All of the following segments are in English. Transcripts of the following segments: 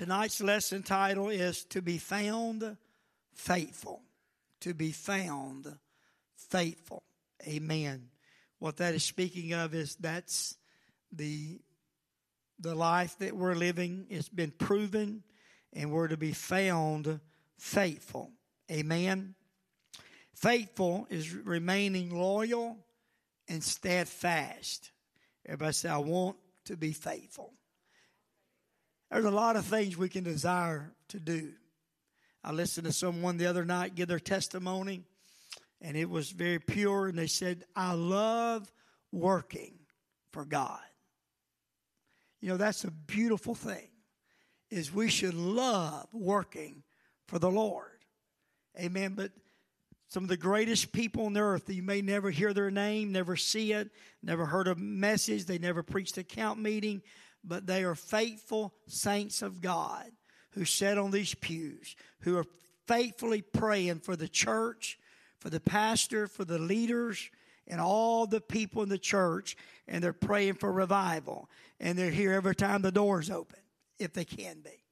Tonight's lesson title is To Be Found Faithful. To be found faithful. Amen. What that is speaking of is that's the the life that we're living. It's been proven, and we're to be found faithful. Amen. Faithful is remaining loyal and steadfast. Everybody say, I want to be faithful. There's a lot of things we can desire to do. I listened to someone the other night give their testimony, and it was very pure. And they said, I love working for God. You know, that's a beautiful thing, is we should love working for the Lord. Amen. But some of the greatest people on the earth, you may never hear their name, never see it, never heard a message, they never preached a count meeting, but they are faithful saints of God who sit on these pews, who are faithfully praying for the church, for the pastor, for the leaders, and all the people in the church, and they're praying for revival. And they're here every time the doors open, if they can be.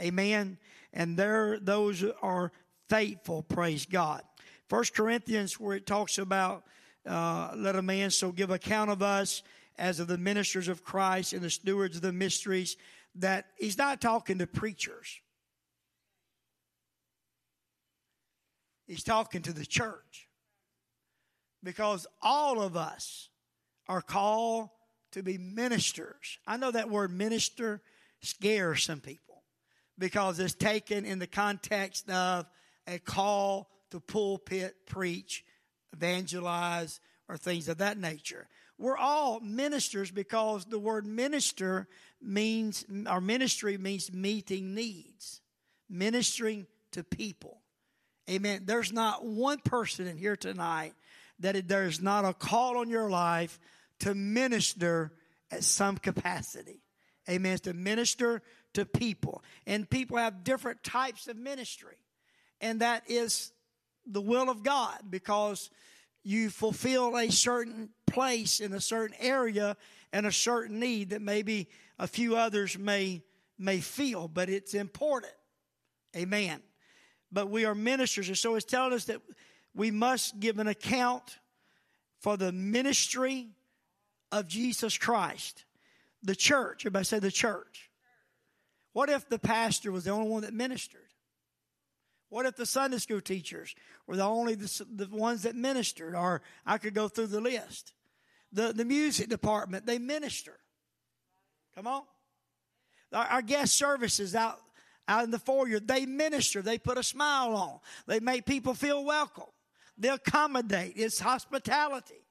Amen. And there, those are faithful, praise God. First Corinthians, where it talks about uh, let a man so give account of us as of the ministers of Christ and the stewards of the mysteries, that he's not talking to preachers. He's talking to the church. Because all of us are called to be ministers. I know that word minister scares some people because it's taken in the context of a call to pulpit, preach, evangelize, or things of that nature. We're all ministers because the word minister means, our ministry means meeting needs, ministering to people. Amen. There's not one person in here tonight that there's not a call on your life to minister at some capacity. Amen. To minister to people. And people have different types of ministry. And that is the will of God because you fulfill a certain place in a certain area and a certain need that maybe a few others may may feel, but it's important. Amen. But we are ministers, and so it's telling us that we must give an account for the ministry of Jesus Christ. The church. Everybody say the church. What if the pastor was the only one that ministered? What if the Sunday school teachers were the only the, the ones that ministered? Or I could go through the list. The, the music department, they minister. Come on. Our, our guest services out, out in the foyer, they minister. They put a smile on. They make people feel welcome. They accommodate. It's hospitality.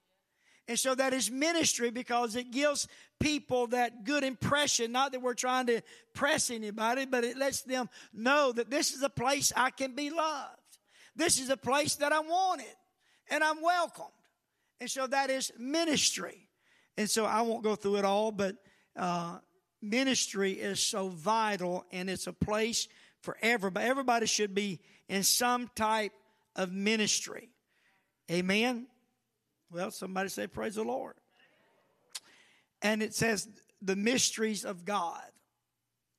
And so that is ministry because it gives people that good impression. Not that we're trying to press anybody, but it lets them know that this is a place I can be loved. This is a place that I'm wanted and I'm welcomed. And so that is ministry. And so I won't go through it all, but uh, ministry is so vital and it's a place for everybody. Everybody should be in some type of ministry. Amen. Well, somebody say, Praise the Lord. And it says, the mysteries of God.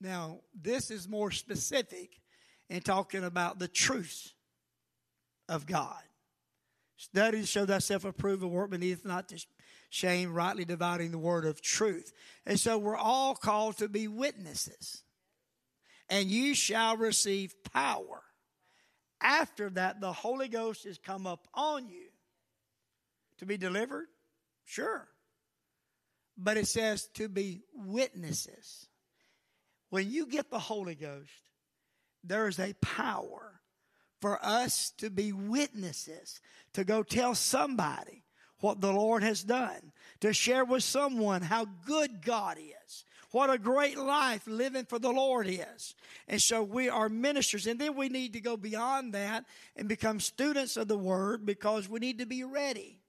Now, this is more specific in talking about the truth of God. Study to show thyself approved, a work beneath not to shame, rightly dividing the word of truth. And so we're all called to be witnesses. And you shall receive power. After that, the Holy Ghost is come up on you to be delivered? Sure. But it says to be witnesses. When you get the Holy Ghost, there is a power for us to be witnesses, to go tell somebody what the Lord has done, to share with someone how good God is, what a great life living for the Lord is. And so we are ministers. And then we need to go beyond that and become students of the Word because we need to be ready.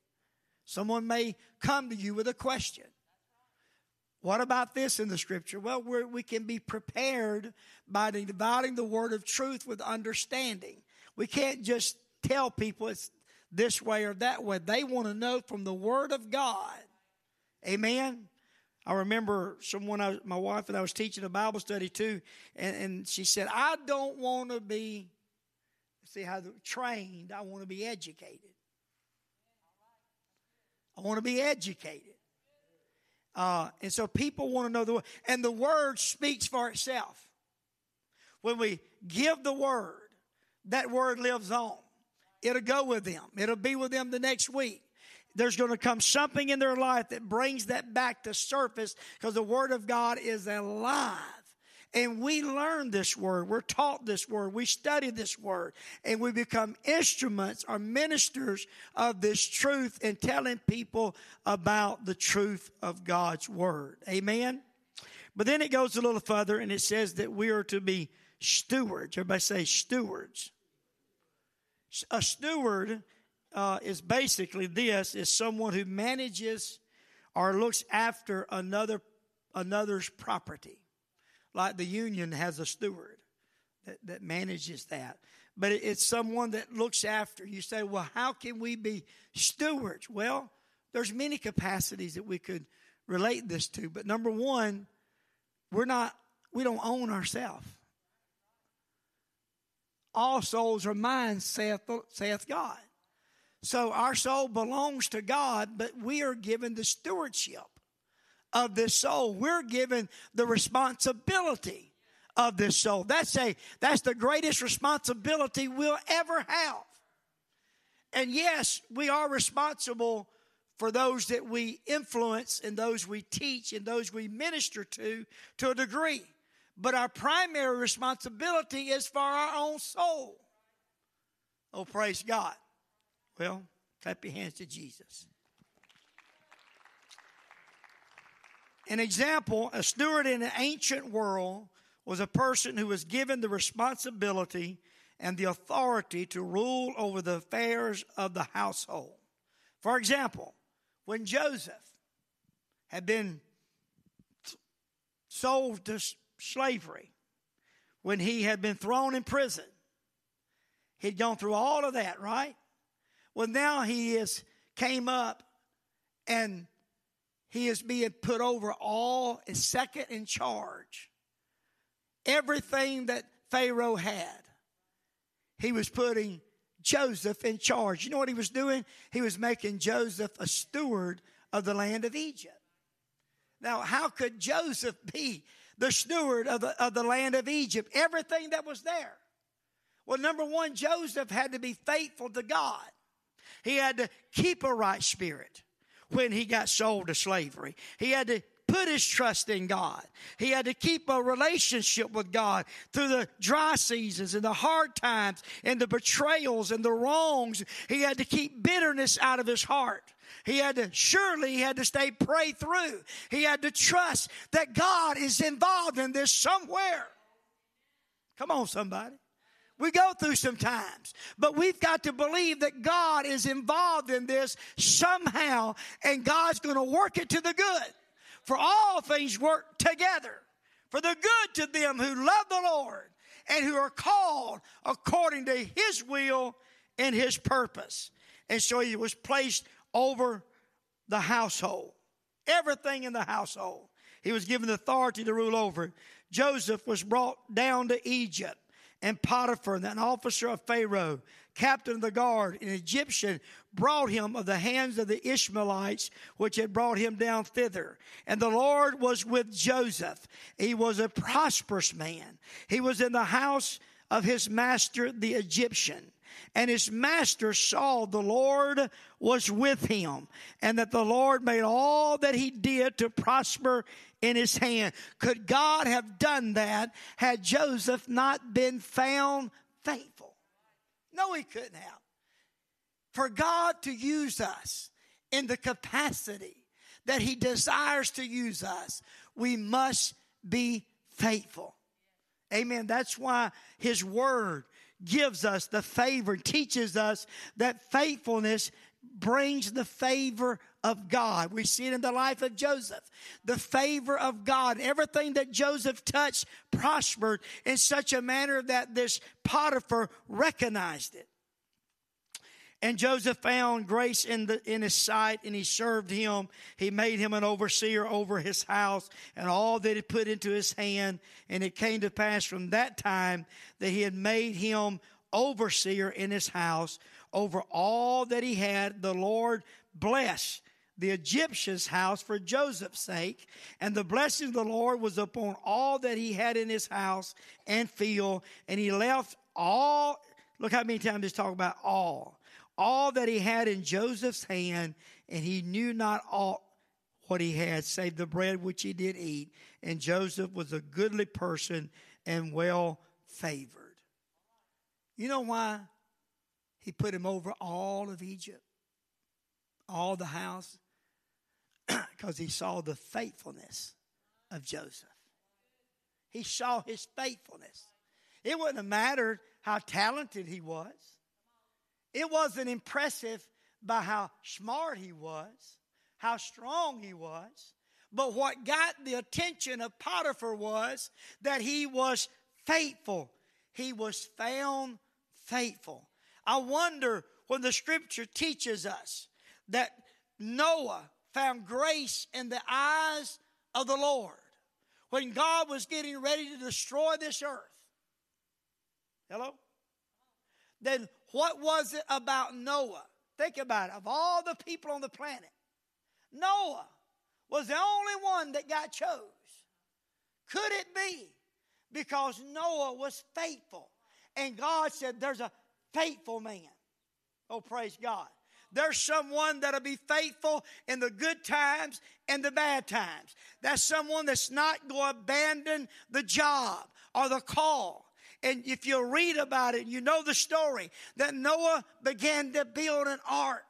Someone may come to you with a question. What about this in the scripture? Well, we can be prepared by dividing the word of truth with understanding. We can't just tell people it's this way or that way. They want to know from the word of God. Amen. I remember someone, I, my wife and I was teaching a Bible study too, and, and she said, I don't want to be, see how trained, I want to be educated. I want to be educated. Uh, and so people want to know the word. And the word speaks for itself. When we give the word, that word lives on. It'll go with them, it'll be with them the next week. There's going to come something in their life that brings that back to surface because the word of God is alive. And we learn this word. We're taught this word. We study this word. And we become instruments or ministers of this truth and telling people about the truth of God's word. Amen? But then it goes a little further and it says that we are to be stewards. Everybody say stewards. A steward uh, is basically this is someone who manages or looks after another another's property like the union has a steward that, that manages that. But it's someone that looks after. You say, well, how can we be stewards? Well, there's many capacities that we could relate this to. But number one, we're not, we don't own ourselves. All souls are mine, saith, saith God. So our soul belongs to God, but we are given the stewardship of this soul. We're given the responsibility of this soul. That's a that's the greatest responsibility we'll ever have. And yes, we are responsible for those that we influence and those we teach and those we minister to to a degree. But our primary responsibility is for our own soul. Oh, praise God. Well, clap your hands to Jesus. An example, a steward in an ancient world was a person who was given the responsibility and the authority to rule over the affairs of the household. For example, when Joseph had been sold to slavery, when he had been thrown in prison, he'd gone through all of that, right? Well, now he is came up and he is being put over all, is second in charge. Everything that Pharaoh had, he was putting Joseph in charge. You know what he was doing? He was making Joseph a steward of the land of Egypt. Now, how could Joseph be the steward of the, of the land of Egypt? Everything that was there. Well, number one, Joseph had to be faithful to God. He had to keep a right spirit when he got sold to slavery. He had to put his trust in God. He had to keep a relationship with God through the dry seasons and the hard times and the betrayals and the wrongs. He had to keep bitterness out of his heart. He had to, surely he had to stay pray through. He had to trust that God is involved in this somewhere. Come on, somebody. We go through some times, but we've got to believe that God is involved in this somehow and God's going to work it to the good. For all things work together for the good to them who love the Lord and who are called according to his will and his purpose. And so he was placed over the household, everything in the household. He was given the authority to rule over. Joseph was brought down to Egypt and Potiphar, an officer of Pharaoh, captain of the guard, an Egyptian, brought him of the hands of the Ishmaelites, which had brought him down thither. And the Lord was with Joseph. He was a prosperous man. He was in the house of his master, the Egyptian. And his master saw the Lord was with him, and that the Lord made all that he did to prosper in his hand. Could God have done that had Joseph not been found faithful? No, he couldn't have. For God to use us in the capacity that he desires to use us, we must be faithful. Amen. That's why his word gives us the favor, teaches us that faithfulness brings the favor of God. We see it in the life of Joseph. The favor of God. Everything that Joseph touched prospered in such a manner that this Potiphar recognized it. And Joseph found grace in, the, in his sight, and he served him. He made him an overseer over his house and all that he put into his hand. And it came to pass from that time that he had made him overseer in his house over all that he had. The Lord blessed the Egyptian's house for Joseph's sake, and the blessing of the Lord was upon all that he had in his house and field, and he left all. Look how many times he's talking about all. All that he had in Joseph's hand, and he knew not all what he had, save the bread which he did eat. And Joseph was a goodly person and well favored. You know why? He put him over all of Egypt, all the house, because he saw the faithfulness of Joseph. He saw his faithfulness. It wouldn't have mattered how talented he was. It wasn't impressive by how smart he was, how strong he was. But what got the attention of Potiphar was that he was faithful. He was found faithful. I wonder when the scripture teaches us that Noah found grace in the eyes of the Lord when God was getting ready to destroy this earth. Hello? Then what was it about Noah? Think about it. Of all the people on the planet, Noah was the only one that got chose. Could it be because Noah was faithful? And God said, There's a faithful man. Oh, praise God. There's someone that'll be faithful in the good times and the bad times. That's someone that's not going to abandon the job or the call. And if you read about it, you know the story that Noah began to build an ark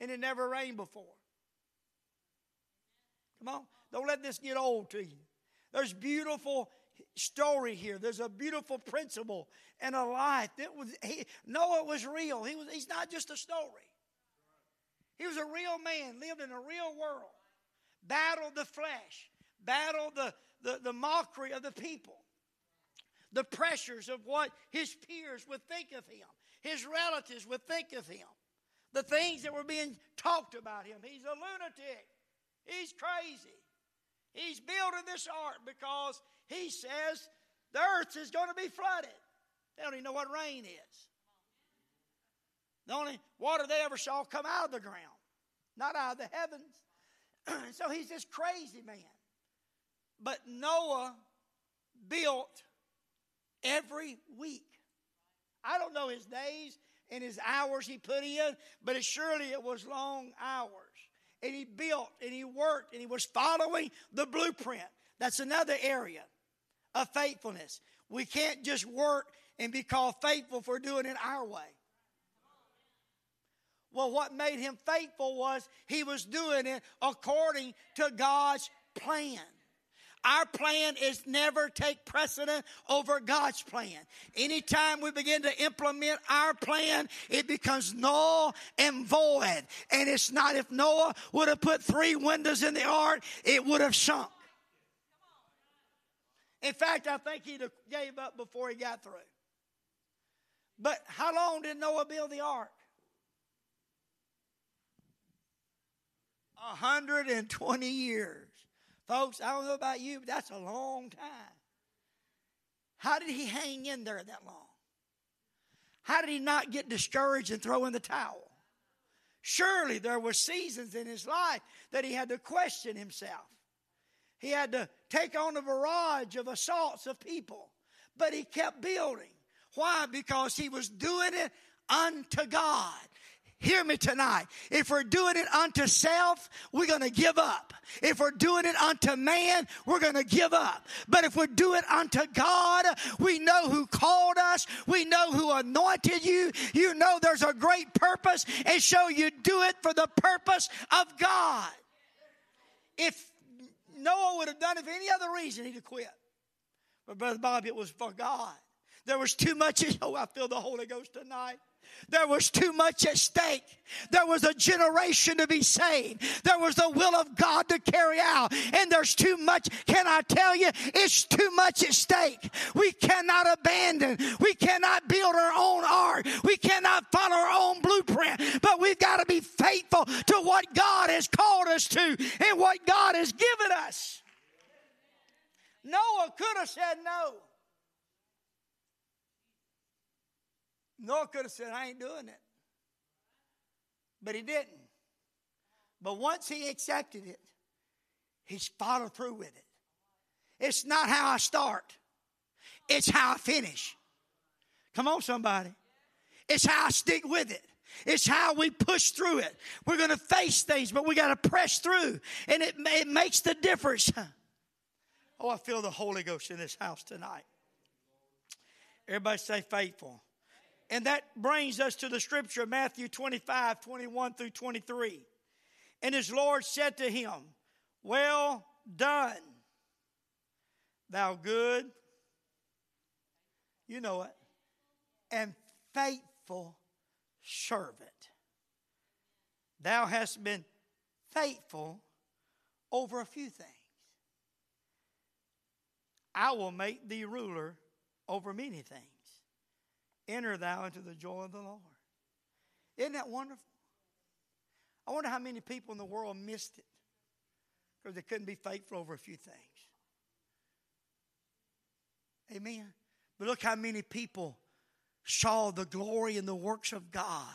and it never rained before. Come on, don't let this get old to you. There's beautiful story here. There's a beautiful principle and a life. that was he, Noah was real. He was. He's not just a story. He was a real man, lived in a real world, battled the flesh, battled the, the, the mockery of the people, the pressures of what his peers would think of him, his relatives would think of him, the things that were being talked about him. He's a lunatic. He's crazy. He's building this ark because he says the earth is going to be flooded. They don't even know what rain is. The only water they ever saw come out of the ground, not out of the heavens. so he's this crazy man. But Noah built every week. I don't know his days and his hours he put in, but it surely it was long hours. And he built and he worked and he was following the blueprint. That's another area of faithfulness. We can't just work and be called faithful for doing it our way. Well, what made him faithful was he was doing it according to God's plan. Our plan is never take precedent over God's plan. Anytime we begin to implement our plan, it becomes null and void. And it's not if Noah would have put three windows in the ark, it would have sunk. In fact, I think he'd gave up before he got through. But how long did Noah build the ark? 120 years. Folks, I don't know about you, but that's a long time. How did he hang in there that long? How did he not get discouraged and throw in the towel? Surely there were seasons in his life that he had to question himself. He had to take on a barrage of assaults of people, but he kept building. Why? Because he was doing it unto God. Hear me tonight. If we're doing it unto self, we're going to give up. If we're doing it unto man, we're going to give up. But if we do it unto God, we know who called us. We know who anointed you. You know there's a great purpose, and so you do it for the purpose of God. If Noah would have done it for any other reason, he'd have quit. But Brother Bob, it was for God. There was too much. Oh, I feel the Holy Ghost tonight. There was too much at stake. There was a generation to be saved. There was the will of God to carry out. And there's too much. Can I tell you? It's too much at stake. We cannot abandon. We cannot build our own art. We cannot follow our own blueprint. But we've got to be faithful to what God has called us to and what God has given us. Noah could have said no. Noah could have said, I ain't doing it. But he didn't. But once he accepted it, he's followed through with it. It's not how I start, it's how I finish. Come on, somebody. It's how I stick with it. It's how we push through it. We're going to face things, but we got to press through. And it, it makes the difference. Oh, I feel the Holy Ghost in this house tonight. Everybody say faithful. And that brings us to the scripture, Matthew 25, 21 through 23. And his Lord said to him, Well done, thou good, you know it, and faithful servant. Thou hast been faithful over a few things. I will make thee ruler over many things. Enter thou into the joy of the Lord. Isn't that wonderful? I wonder how many people in the world missed it because they couldn't be faithful over a few things. Amen. But look how many people saw the glory in the works of God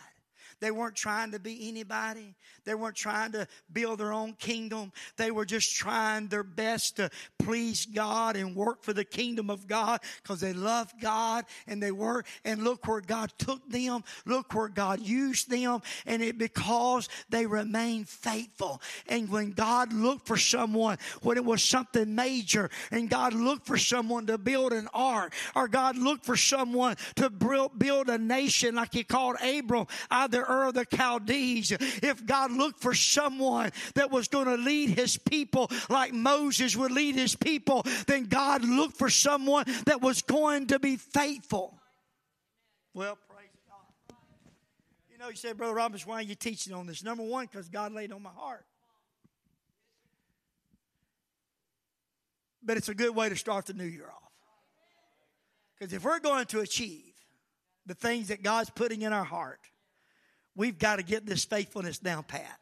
they weren't trying to be anybody. They weren't trying to build their own kingdom. They were just trying their best to please God and work for the kingdom of God because they loved God and they were. And look where God took them. Look where God used them. And it because they remained faithful. And when God looked for someone, when it was something major, and God looked for someone to build an ark, or God looked for someone to build a nation like He called Abram out there Ur of the Chaldees, if God looked for someone that was going to lead his people like Moses would lead his people, then God looked for someone that was going to be faithful. Well, praise God. You know, you said, Brother Robbins, why are you teaching on this? Number one, because God laid on my heart. But it's a good way to start the new year off. Because if we're going to achieve the things that God's putting in our heart, we've got to get this faithfulness down pat.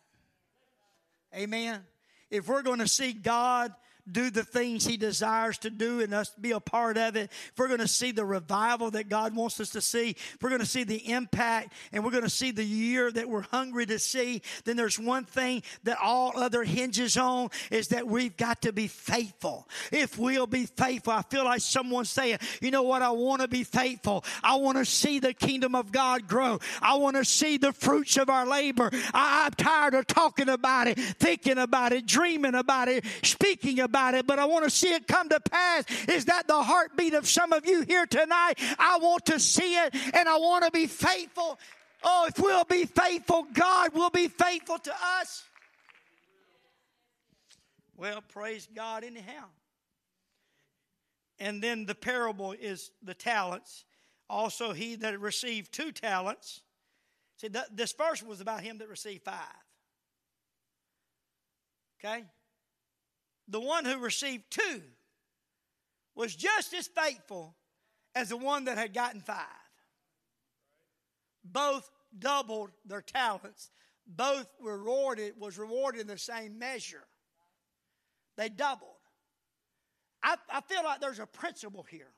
Amen. If we're going to see God do the things He desires to do and us be a part of it, if we're going to see the revival that God wants us to see, if we're going to see the impact and we're going to see the year that we're hungry to see, then there's one thing that all other hinges on is that we've got to be faithful. If we'll be faithful, I feel like someone's saying, you know what, I want to be faithful. I want to see the kingdom of God grow. I want to see the fruits of our labor. I, I'm tired of talking about it, thinking about it, dreaming about it, speaking about about it, but I want to see it come to pass. Is that the heartbeat of some of you here tonight? I want to see it and I want to be faithful. Oh, if we'll be faithful, God will be faithful to us. Well, praise God, anyhow. And then the parable is the talents. Also, he that received two talents. See, this first was about him that received five. Okay? The one who received two was just as faithful as the one that had gotten five. Both doubled their talents. Both were rewarded, was rewarded in the same measure. They doubled. I, I feel like there's a principle here.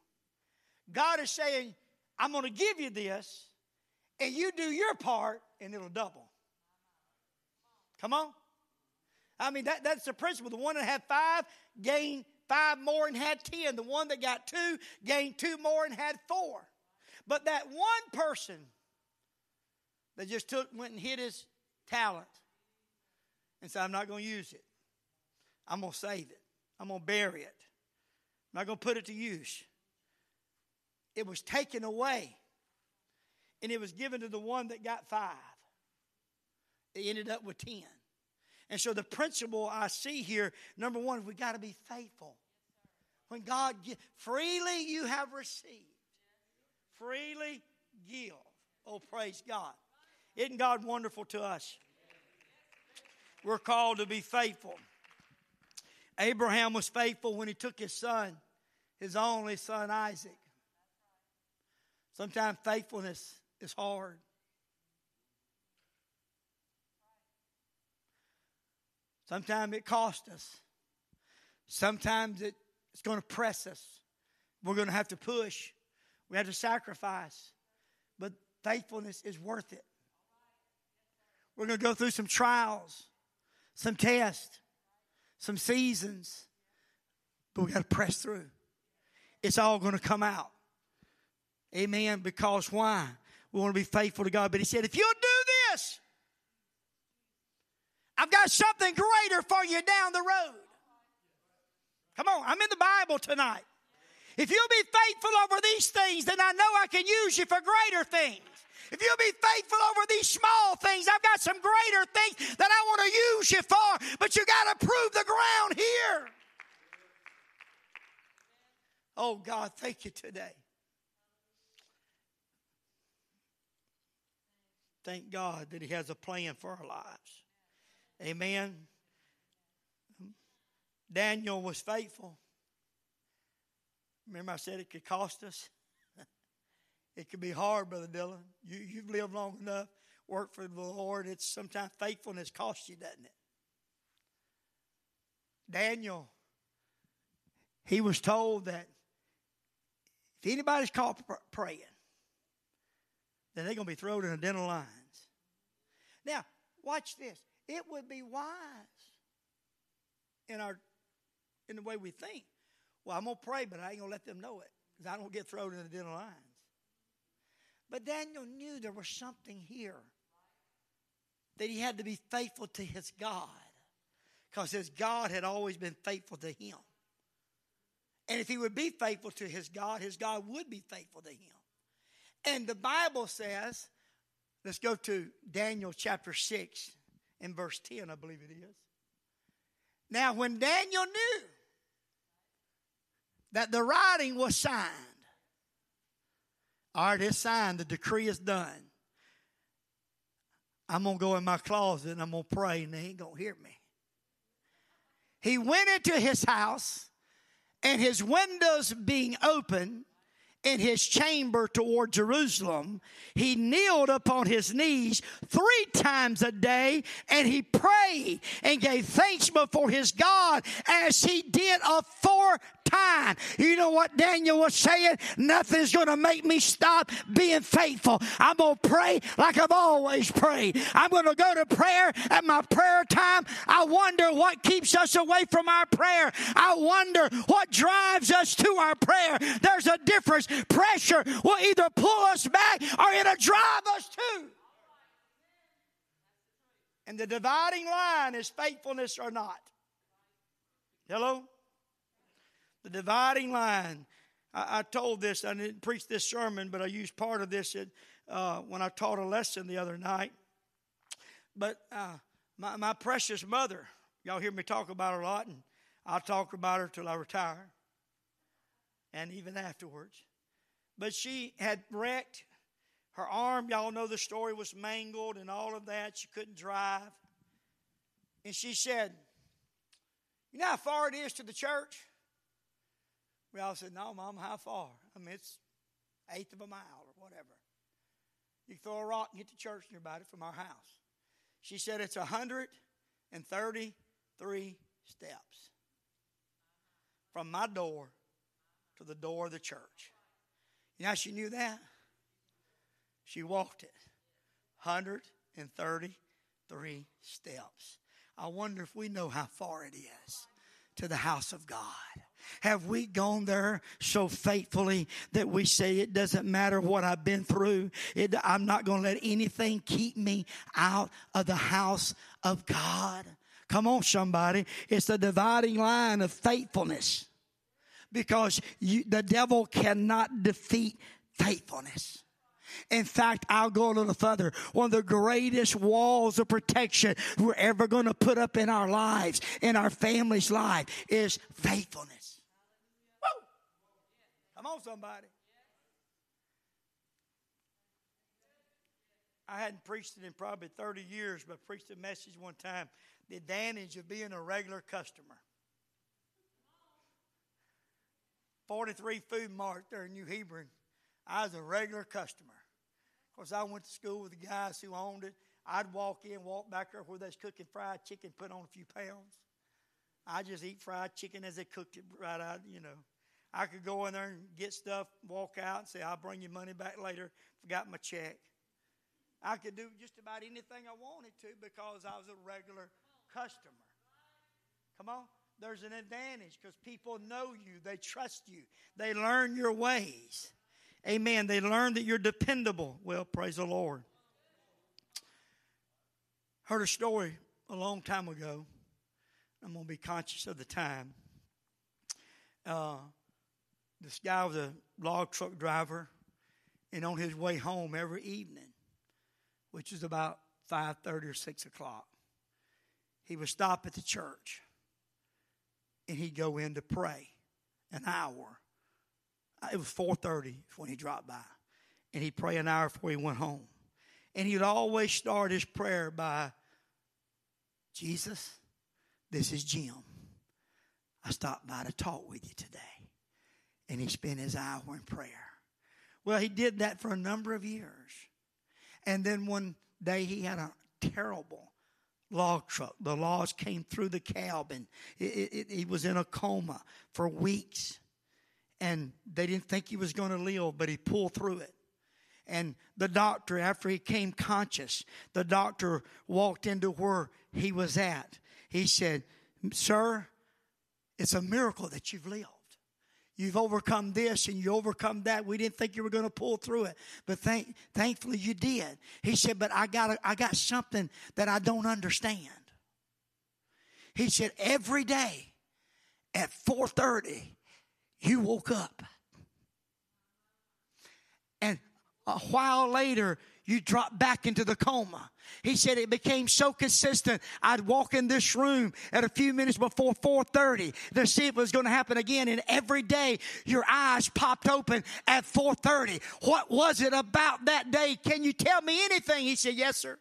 God is saying, I'm going to give you this, and you do your part, and it'll double. Come on. I mean, that, that's the principle. The one that had five gained five more and had ten. The one that got two gained two more and had four. But that one person that just took, went and hid his talent and said, I'm not going to use it. I'm going to save it. I'm going to bury it. I'm not going to put it to use. It was taken away and it was given to the one that got five. They ended up with ten. And so the principle I see here, number one, we got to be faithful. When God freely you have received, freely give. Oh, praise God. Isn't God wonderful to us? We're called to be faithful. Abraham was faithful when he took his son, his only son Isaac. Sometimes faithfulness is hard. Sometimes it costs us. Sometimes it, it's going to press us. We're going to have to push. We have to sacrifice. But faithfulness is worth it. We're going to go through some trials, some tests, some seasons, but we got to press through. It's all going to come out. Amen. Because why? We want to be faithful to God. But He said, if you'll do this, I've got something greater for you down the road. Come on, I'm in the Bible tonight. If you'll be faithful over these things, then I know I can use you for greater things. If you'll be faithful over these small things, I've got some greater things that I want to use you for, but you got to prove the ground here. Oh, God, thank you today. Thank God that He has a plan for our lives. Amen. Daniel was faithful. Remember, I said it could cost us. it could be hard, Brother Dylan. You, you've lived long enough, worked for the Lord. It's sometimes faithfulness costs you, doesn't it? Daniel, he was told that if anybody's caught praying, then they're going to be thrown in a den of lions. Now, watch this. It would be wise in our in the way we think. Well, I'm gonna pray, but I ain't gonna let them know it because I don't get thrown in the den of lions. But Daniel knew there was something here that he had to be faithful to his God because his God had always been faithful to him. And if he would be faithful to his God, his God would be faithful to him. And the Bible says, let's go to Daniel chapter 6 and verse 10, I believe it is. Now, when Daniel knew that the writing was signed, all right, it's signed, the decree is done. I'm going to go in my closet and I'm going to pray, and they ain't going to hear me. He went into his house, and his windows being open, in his chamber toward Jerusalem, he kneeled upon his knees three times a day and he prayed and gave thanks before his God as he did aforetime. You know what Daniel was saying? Nothing's going to make me stop being faithful. I'm going to pray like I've always prayed. I'm going to go to prayer at my prayer time. I wonder what keeps us away from our prayer. I wonder what drives us to our prayer. There's a difference pressure will either pull us back or it'll drive us to. And the dividing line is faithfulness or not. Hello? The dividing line. I, I told this, I didn't preach this sermon, but I used part of this at, uh, when I taught a lesson the other night. But uh, my, my precious mother, y'all hear me talk about her a lot, and I'll talk about her till I retire and even afterwards but she had wrecked her arm. Y'all know the story was mangled and all of that. She couldn't drive. And she said, You know how far it is to the church? We all said, No, Mom, how far? I mean, it's eighth of a mile or whatever. You throw a rock and get to church nearby from our house. She said it's 133 steps from my door to the door of the church. You know she knew that? She walked it 133 steps. I wonder if we know how far it is to the house of God. Have we gone there so faithfully that we say it doesn't matter what I've been through? It, I'm not going to let anything keep me out of the house of God. Come on, somebody. It's the dividing line of faithfulness because you, the devil cannot defeat faithfulness. In fact, I'll go a little further. One of the greatest walls of protection we're ever going to put up in our lives, in our family's life, is faithfulness. Come on, somebody. I hadn't preached it in probably 30 years, but preached a message one time the advantage of being a regular customer. 43 Food Mart there in New Hebron. I was a regular customer. Of course, I went to school with the guys who owned it. I'd walk in, walk back there where they's cooking fried chicken, put on a few pounds. I just eat fried chicken as they cooked it right out, you know. I could go in there and get stuff, walk out, and say, I'll bring you money back later. Forgot my check. I could do just about anything I wanted to because I was a regular customer. Come on. There's an advantage because people know you, they trust you, they learn your ways. Amen. They learn that you're dependable. Well, praise the Lord. Heard a story a long time ago. I'm going to be conscious of the time. Uh, this guy was a log truck driver, and on his way home every evening, which is about 5.30 or 6 o'clock, he would stop at the church, and he'd go in to pray an hour. It was 4.30 when he dropped by, and he'd pray an hour before he went home. And he'd always start his prayer by, Jesus, this is Jim. I stopped by to talk with you today. And he spent his hour in prayer. Well, he did that for a number of years. And then one day he had a terrible log truck. The logs came through the cabin. He was in a coma for weeks. And they didn't think he was going to live, but he pulled through it. And the doctor, after he came conscious, the doctor walked into where he was at he said, Sir, it's a miracle that you've lived. You've overcome this and you overcome that. We didn't think you were going to pull through it, but thank, thankfully you did. He said, "But I got I got something that I don't understand." He said, "Every day at 4:30, you woke up, and a while later you drop back into the coma. He said it became so consistent. I'd walk in this room at a few minutes before 4:30 to see if it was going to happen again. And every day your eyes popped open at 4:30. What was it about that day? Can you tell me anything? He said, Yes, sir.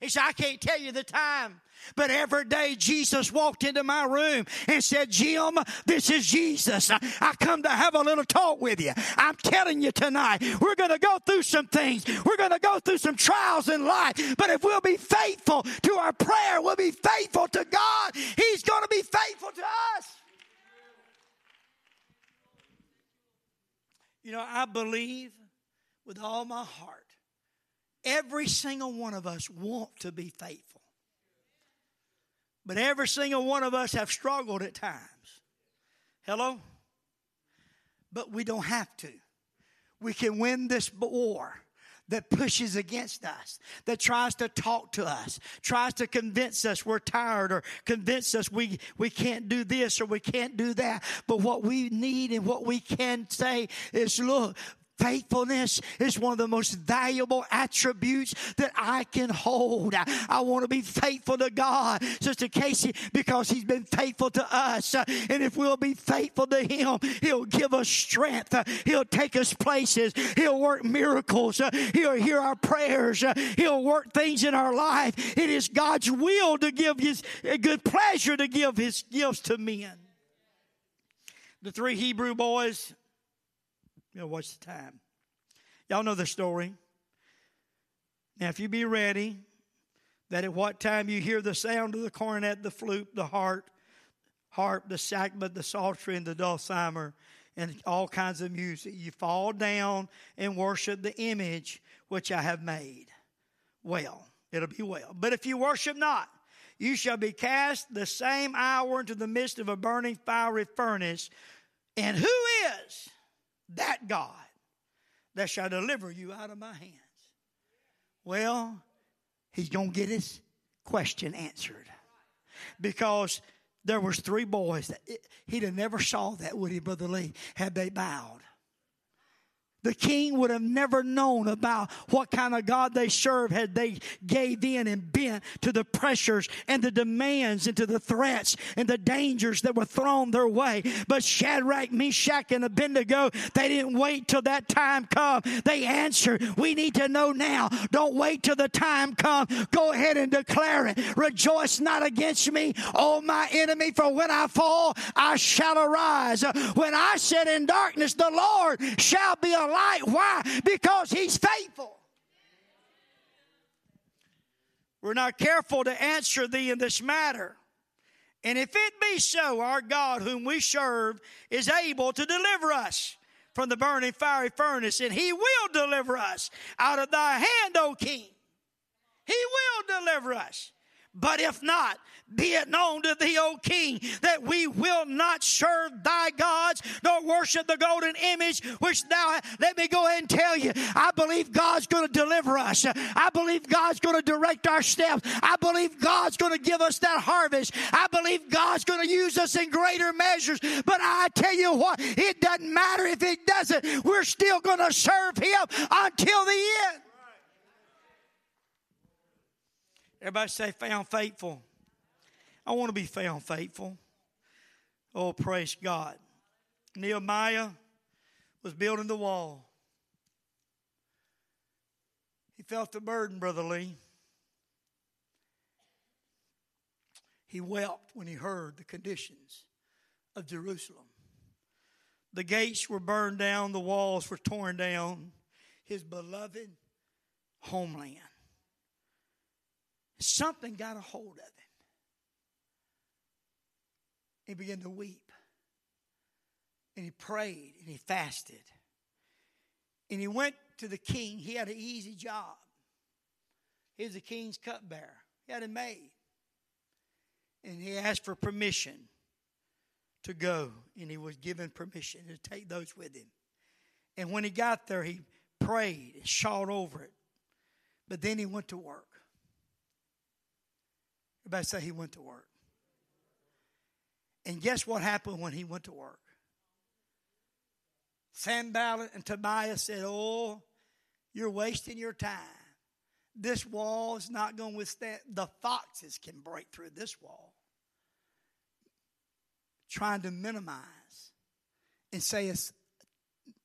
He said, I can't tell you the time. But every day Jesus walked into my room and said, Jim, this is Jesus. I come to have a little talk with you. I'm telling you tonight, we're going to go through some things. We're going to go through some trials in life. But if we'll be faithful to our prayer, we'll be faithful to God, He's going to be faithful to us. You know, I believe with all my heart, every single one of us want to be faithful. But every single one of us have struggled at times. Hello? But we don't have to. We can win this war that pushes against us, that tries to talk to us, tries to convince us we're tired or convince us we, we can't do this or we can't do that. But what we need and what we can say is look, Faithfulness is one of the most valuable attributes that I can hold. I, want to be faithful to God, Sister Casey, because He's been faithful to us. And if we'll be faithful to Him, He'll give us strength. He'll take us places. He'll work miracles. He'll hear our prayers. He'll work things in our life. It is God's will to give His good pleasure to give His gifts to men. The three Hebrew boys you know, watch the time. Y'all know the story. Now, if you be ready, that at what time you hear the sound of the cornet, the flute, the harp, harp, the sackbut, the psaltery, and the dulcimer, and all kinds of music, you fall down and worship the image which I have made. Well, it'll be well. But if you worship not, you shall be cast the same hour into the midst of a burning fiery furnace. And who is that God that shall deliver you out of my hands. Well, he's going to get his question answered. Because there was three boys that he'd have never saw that would he brother lee? Had they bowed the king would have never known about what kind of God they serve had they gave in and bent to the pressures and the demands and to the threats and the dangers that were thrown their way. But Shadrach, Meshach, and Abednego, they didn't wait till that time come. They answered, we need to know now. Don't wait till the time come. Go ahead and declare it. Rejoice not against me, O my enemy, for when I fall, I shall arise. When I sit in darkness, the Lord shall be alive light. Why? Because He's faithful. we're not careful to answer thee in this matter. And if it be so, our God, whom we serve, is able to deliver us from the burning fiery furnace, and he will deliver us out of thy hand, O king. He will deliver us. But if not, be it known to thee, O king, that we will not serve thy gods nor worship the golden image which thou. Let me go ahead and tell you, I believe God's going to deliver us. I believe God's going to direct our steps. I believe God's going to give us that harvest. I believe God's going to use us in greater measures. But I tell you what, it doesn't matter if it doesn't. We're still going to serve Him until the end. Everybody say, found faithful. I want to be found faithful. Oh, praise God. Nehemiah was building the wall. He felt the burden, Brother Lee. He wept when he heard the conditions of Jerusalem. The gates were burned down, the walls were torn down. His beloved homeland. Something got a hold of him. He began to weep. And he prayed and he fasted. And he went to the king. He had an easy job. He was the king's cupbearer. He had it made. And he asked for permission to go. And he was given permission to take those with him. And when he got there, he prayed and shot over it. But then he went to work. Everybody say he went to work. And guess what happened when he went to work? Sanballat and Tobias said, Oh, you're wasting your time. This wall is not going to withstand. The foxes can break through this wall. Trying to minimize and say it's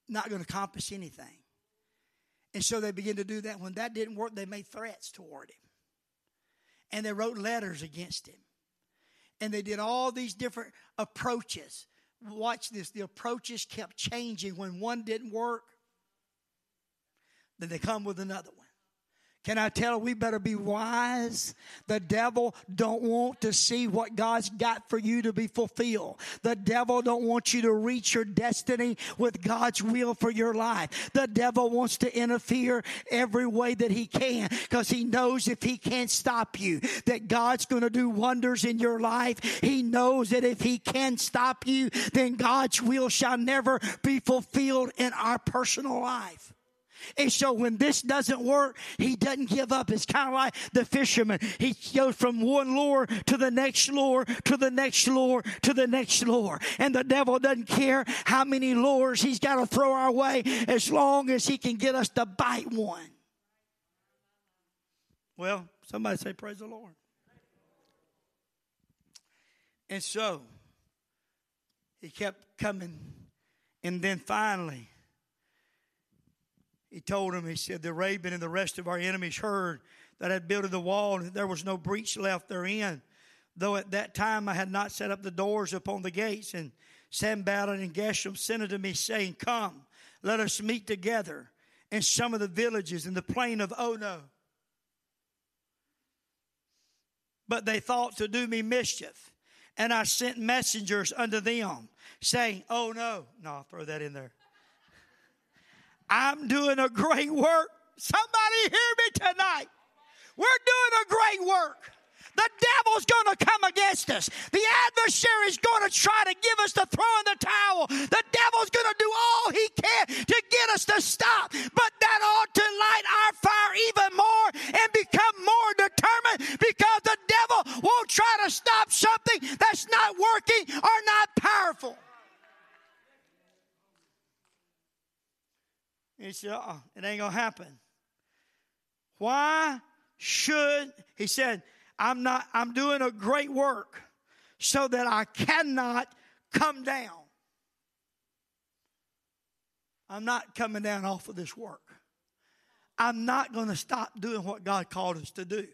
not going to accomplish anything. And so they began to do that. When that didn't work, they made threats toward him and they wrote letters against him. And they did all these different approaches. Watch this the approaches kept changing. When one didn't work, then they come with another one. Can I tell we better be wise? The devil don't want to see what God's got for you to be fulfilled. The devil don't want you to reach your destiny with God's will for your life. The devil wants to interfere every way that he can because he knows if he can't stop you that God's going to do wonders in your life. He knows that if he can stop you, then God's will shall never be fulfilled in our personal life. And so when this doesn't work, he doesn't give up. It's kind of like the fisherman. He goes from one lure to the next lure to the next lure to the next lure. And the devil doesn't care how many lures he's got to throw our way as long as he can get us to bite one. Well, somebody say, Praise the Lord. And so he kept coming. And then finally, he told him, he said, the Arabian and the rest of our enemies heard that I had built the wall and there was no breach left therein. Though at that time I had not set up the doors upon the gates. And Sanballat and Geshem sent unto me, saying, Come, let us meet together in some of the villages in the plain of Ono. But they thought to do me mischief. And I sent messengers unto them, saying, Oh no. No, I'll throw that in there. I'm doing a great work. Somebody hear me tonight. We're doing a great work. The devil's going to come against us. The adversary is going to try to give us the throw in the towel. The devil's going to do all he can to get us to stop. But that ought to light our fire even more and become more determined because the devil won't try to stop something that's not working or not powerful. He said, uh it ain't going to happen. Why should, he said, I'm not, I'm doing a great work so that I cannot come down. I'm not coming down off of this work. I'm not going to stop doing what God called us to do.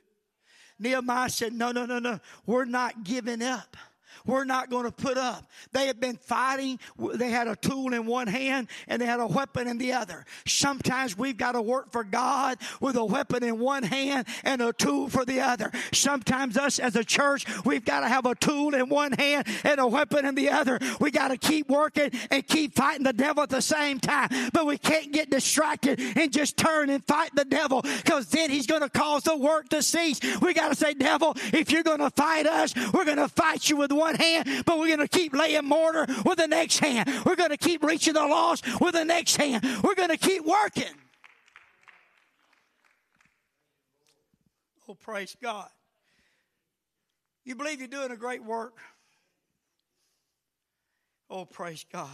Nehemiah said, No, no, no, no. We're not giving up We're not going to put up. They have been fighting. They had a tool in one hand and they had a weapon in the other. Sometimes we've got to work for God with a weapon in one hand and a tool for the other. Sometimes us as a church, we've got to have a tool in one hand and a weapon in the other. We got to keep working and keep fighting the devil at the same time. But we can't get distracted and just turn and fight the devil because then he's going to cause the work to cease. We got to say, devil, if you're going to fight us, we're going to fight you with one hand, but we're going to keep laying mortar with the next hand. We're going to keep reaching the lost with the next hand. We're going to keep working. Oh, praise God. You believe you're doing a great work? Oh, praise God.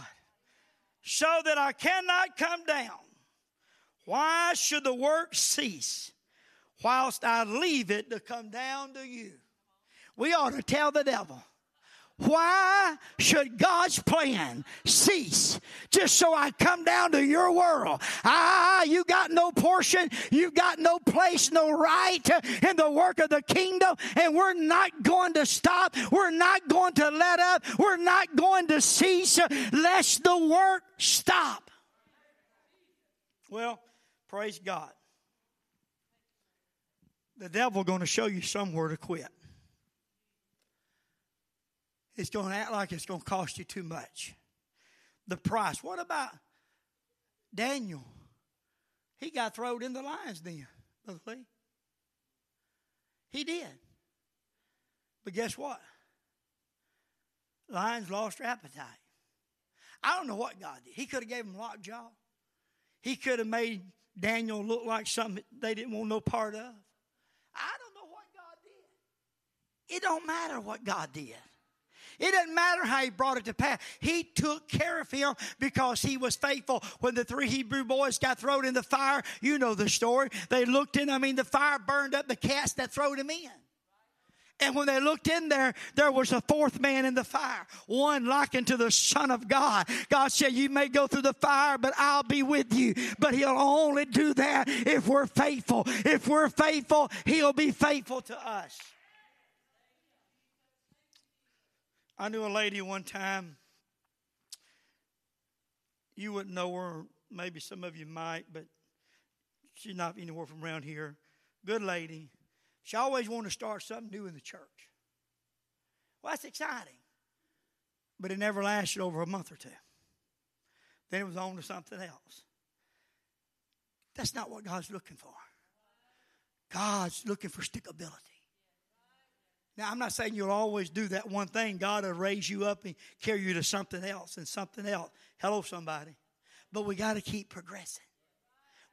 So that I cannot come down. Why should the work cease whilst I leave it to come down to you? We ought to tell the devil why should God's plan cease just so I come down to your world? Ah, you got no portion, you got no place, no right in the work of the kingdom, and we're not going to stop. We're not going to let up. We're not going to cease lest the work stop. Well, praise God. The devil going to show you somewhere to quit it's going to act like it's going to cost you too much. The price. What about Daniel? He got thrown in the lion's den, Brother Lee. He did. But guess what? Lions lost their appetite. I don't know what God did. He could have gave them lockjaw. He could have made Daniel look like something they didn't want no part of. I don't know what God did. It don't matter what God did. It doesn't matter how he brought it to pass. He took care of him because he was faithful. When the three Hebrew boys got thrown in the fire, you know the story. They looked in, I mean, the fire burned up the cast that threw him in. And when they looked in there, there was a fourth man in the fire, one likened to the Son of God. God said, You may go through the fire, but I'll be with you. But He'll only do that if we're faithful. If we're faithful, He'll be faithful to us. I knew a lady one time. You wouldn't know her, maybe some of you might, but she's not anywhere from around here. Good lady. She always wanted to start something new in the church. Well, that's exciting. But it never lasted over a month or two. Then it was on to something else. That's not what God's looking for. God's looking for stickability. Now, I'm not saying you'll always do that one thing. God will raise you up and carry you to something else and something else. Hello, somebody. But we got to keep progressing.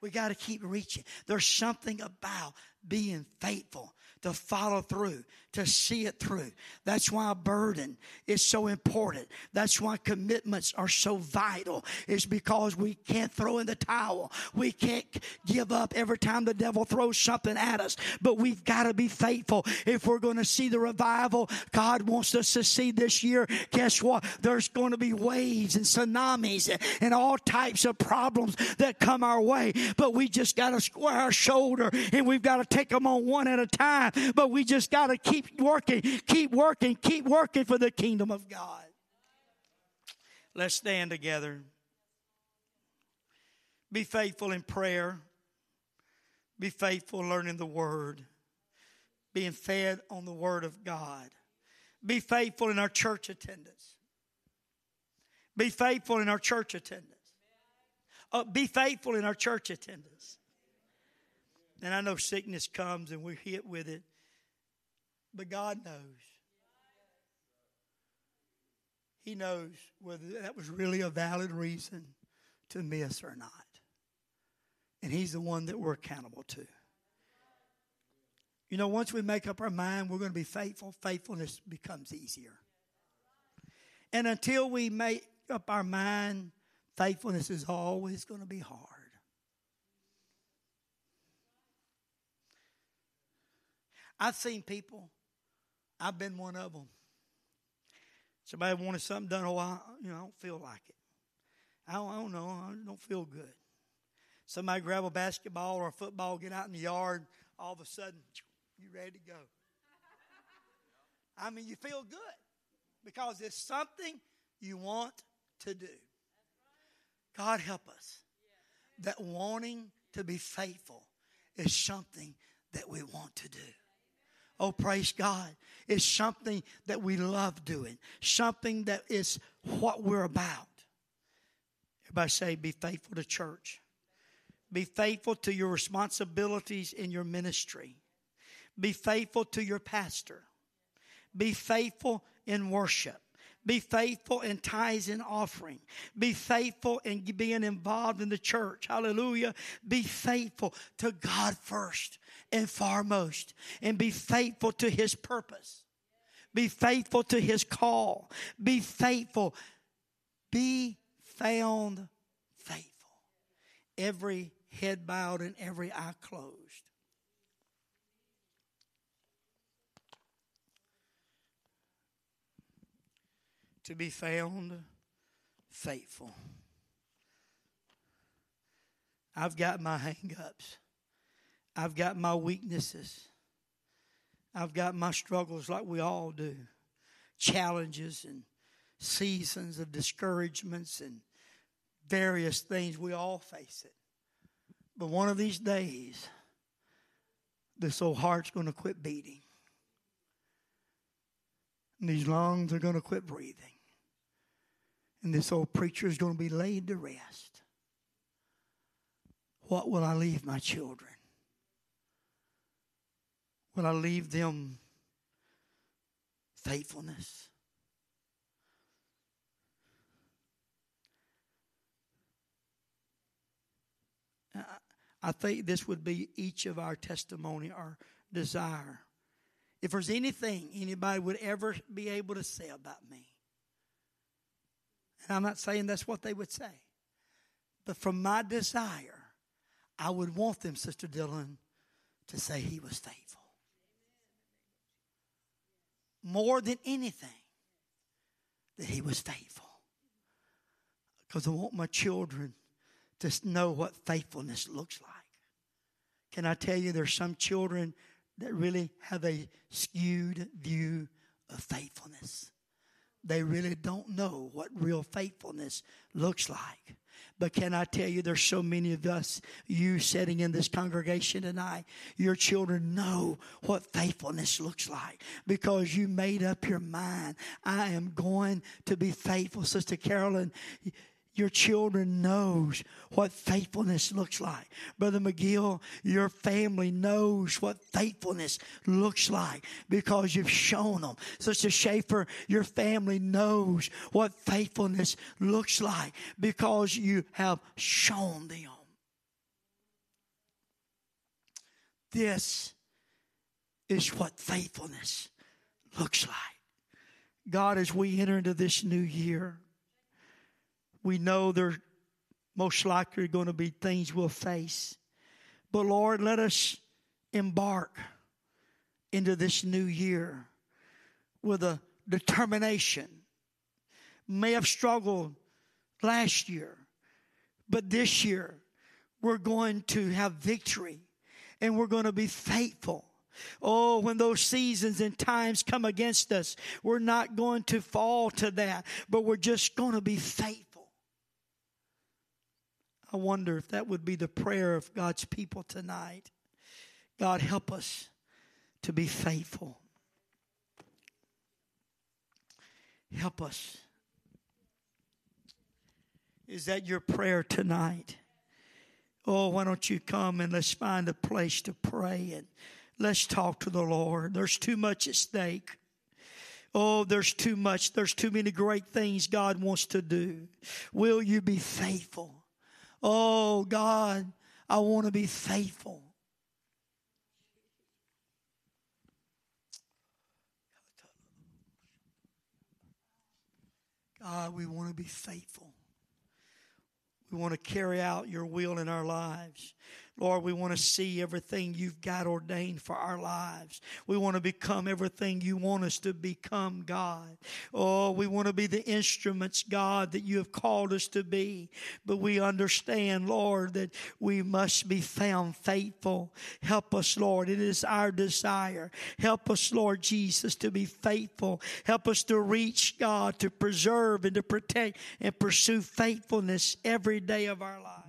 We got to keep reaching. There's something about being faithful to follow through, to see it through. That's why burden is so important. That's why commitments are so vital. It's because we can't throw in the towel. We can't give up every time the devil throws something at us. But we've got to be faithful if we're going to see the revival God wants us to see this year. Guess what? There's going to be waves and tsunamis and all types of problems that come our way. But we just got to square our shoulder and we've got to take them on one at a time. But we just got to keep working, keep working, keep working for the kingdom of God. Let's stand together. Be faithful in prayer. Be faithful learning the word. Being fed on the word of God. Be faithful in our church attendance. Be faithful in our church attendance. Uh, be faithful in our church attendance. And I know sickness comes and we're hit with it, but God knows. He knows whether that was really a valid reason to miss or not. And He's the one that we're accountable to. You know, once we make up our mind we're going to be faithful, faithfulness becomes easier. And until we make up our mind, faithfulness is always going to be hard. I've seen people, I've been one of them. Somebody wanted something done, oh, I, you know, I don't feel like it. I don't, I don't know, I don't feel good. Somebody grab a basketball or a football, get out in the yard, all of a sudden, you ready to go. I mean, you feel good. because it's something you want to do. God help us. That wanting to be faithful is something that we want to do. Oh, praise God. It's something that we love doing, something that is what we're about. Everybody say, be faithful to church. Be faithful to your responsibilities in your ministry. Be faithful to your pastor. Be faithful in worship. Be faithful in tithes and offering. Be faithful in being involved in the church. Hallelujah. Be faithful to God first and foremost. And be faithful to His purpose. Be faithful to His call. Be faithful. Be found faithful. Every head bowed and every eye closed. To be found faithful. I've got my hangups. I've got my weaknesses. I've got my struggles like we all do. Challenges and seasons of discouragements and various things. We all face it. But one of these days, this old heart's going to quit beating. And these lungs are going to quit breathing. And this old preacher is going to be laid to rest. What will I leave my children? Will I leave them faithfulness? I think this would be each of our testimony, our desire. If there's anything anybody would ever be able to say about me, and I'm not saying that's what they would say. But from my desire, I would want them, Sister Dylan, to say he was faithful. More than anything, that he was faithful. Because I want my children to know what faithfulness looks like. Can I tell you, there's some children that really have a skewed view of faithfulness they really don't know what real faithfulness looks like. But can I tell you, there's so many of us, you sitting in this congregation tonight, your children know what faithfulness looks like because you made up your mind. I am going to be faithful. Sister Carolyn, your children knows what faithfulness looks like. Brother McGill, your family knows what faithfulness looks like because you've shown them. Sister Schaefer, your family knows what faithfulness looks like because you have shown them. This is what faithfulness looks like. God, as we enter into this new year, we know there most likely going to be things we'll face. But Lord, let us embark into this new year with a determination. May have struggled last year, but this year we're going to have victory and we're going to be faithful. Oh, when those seasons and times come against us, we're not going to fall to that, but we're just going to be faithful. I wonder if that would be the prayer of God's people tonight. God, help us to be faithful. Help us. Is that your prayer tonight? Oh, why don't you come and let's find a place to pray and let's talk to the Lord. There's too much at stake. Oh, there's too much. There's too many great things God wants to do. Will you be faithful? Oh, God, I want to be faithful. God, we want to be faithful. We want to carry out your will in our lives. Lord, we want to see everything you've got ordained for our lives. We want to become everything you want us to become, God. Oh, we want to be the instruments, God, that you have called us to be. But we understand, Lord, that we must be found faithful. Help us, Lord. It is our desire. Help us, Lord Jesus, to be faithful. Help us to reach, God, to preserve and to protect and pursue faithfulness every day of our lives.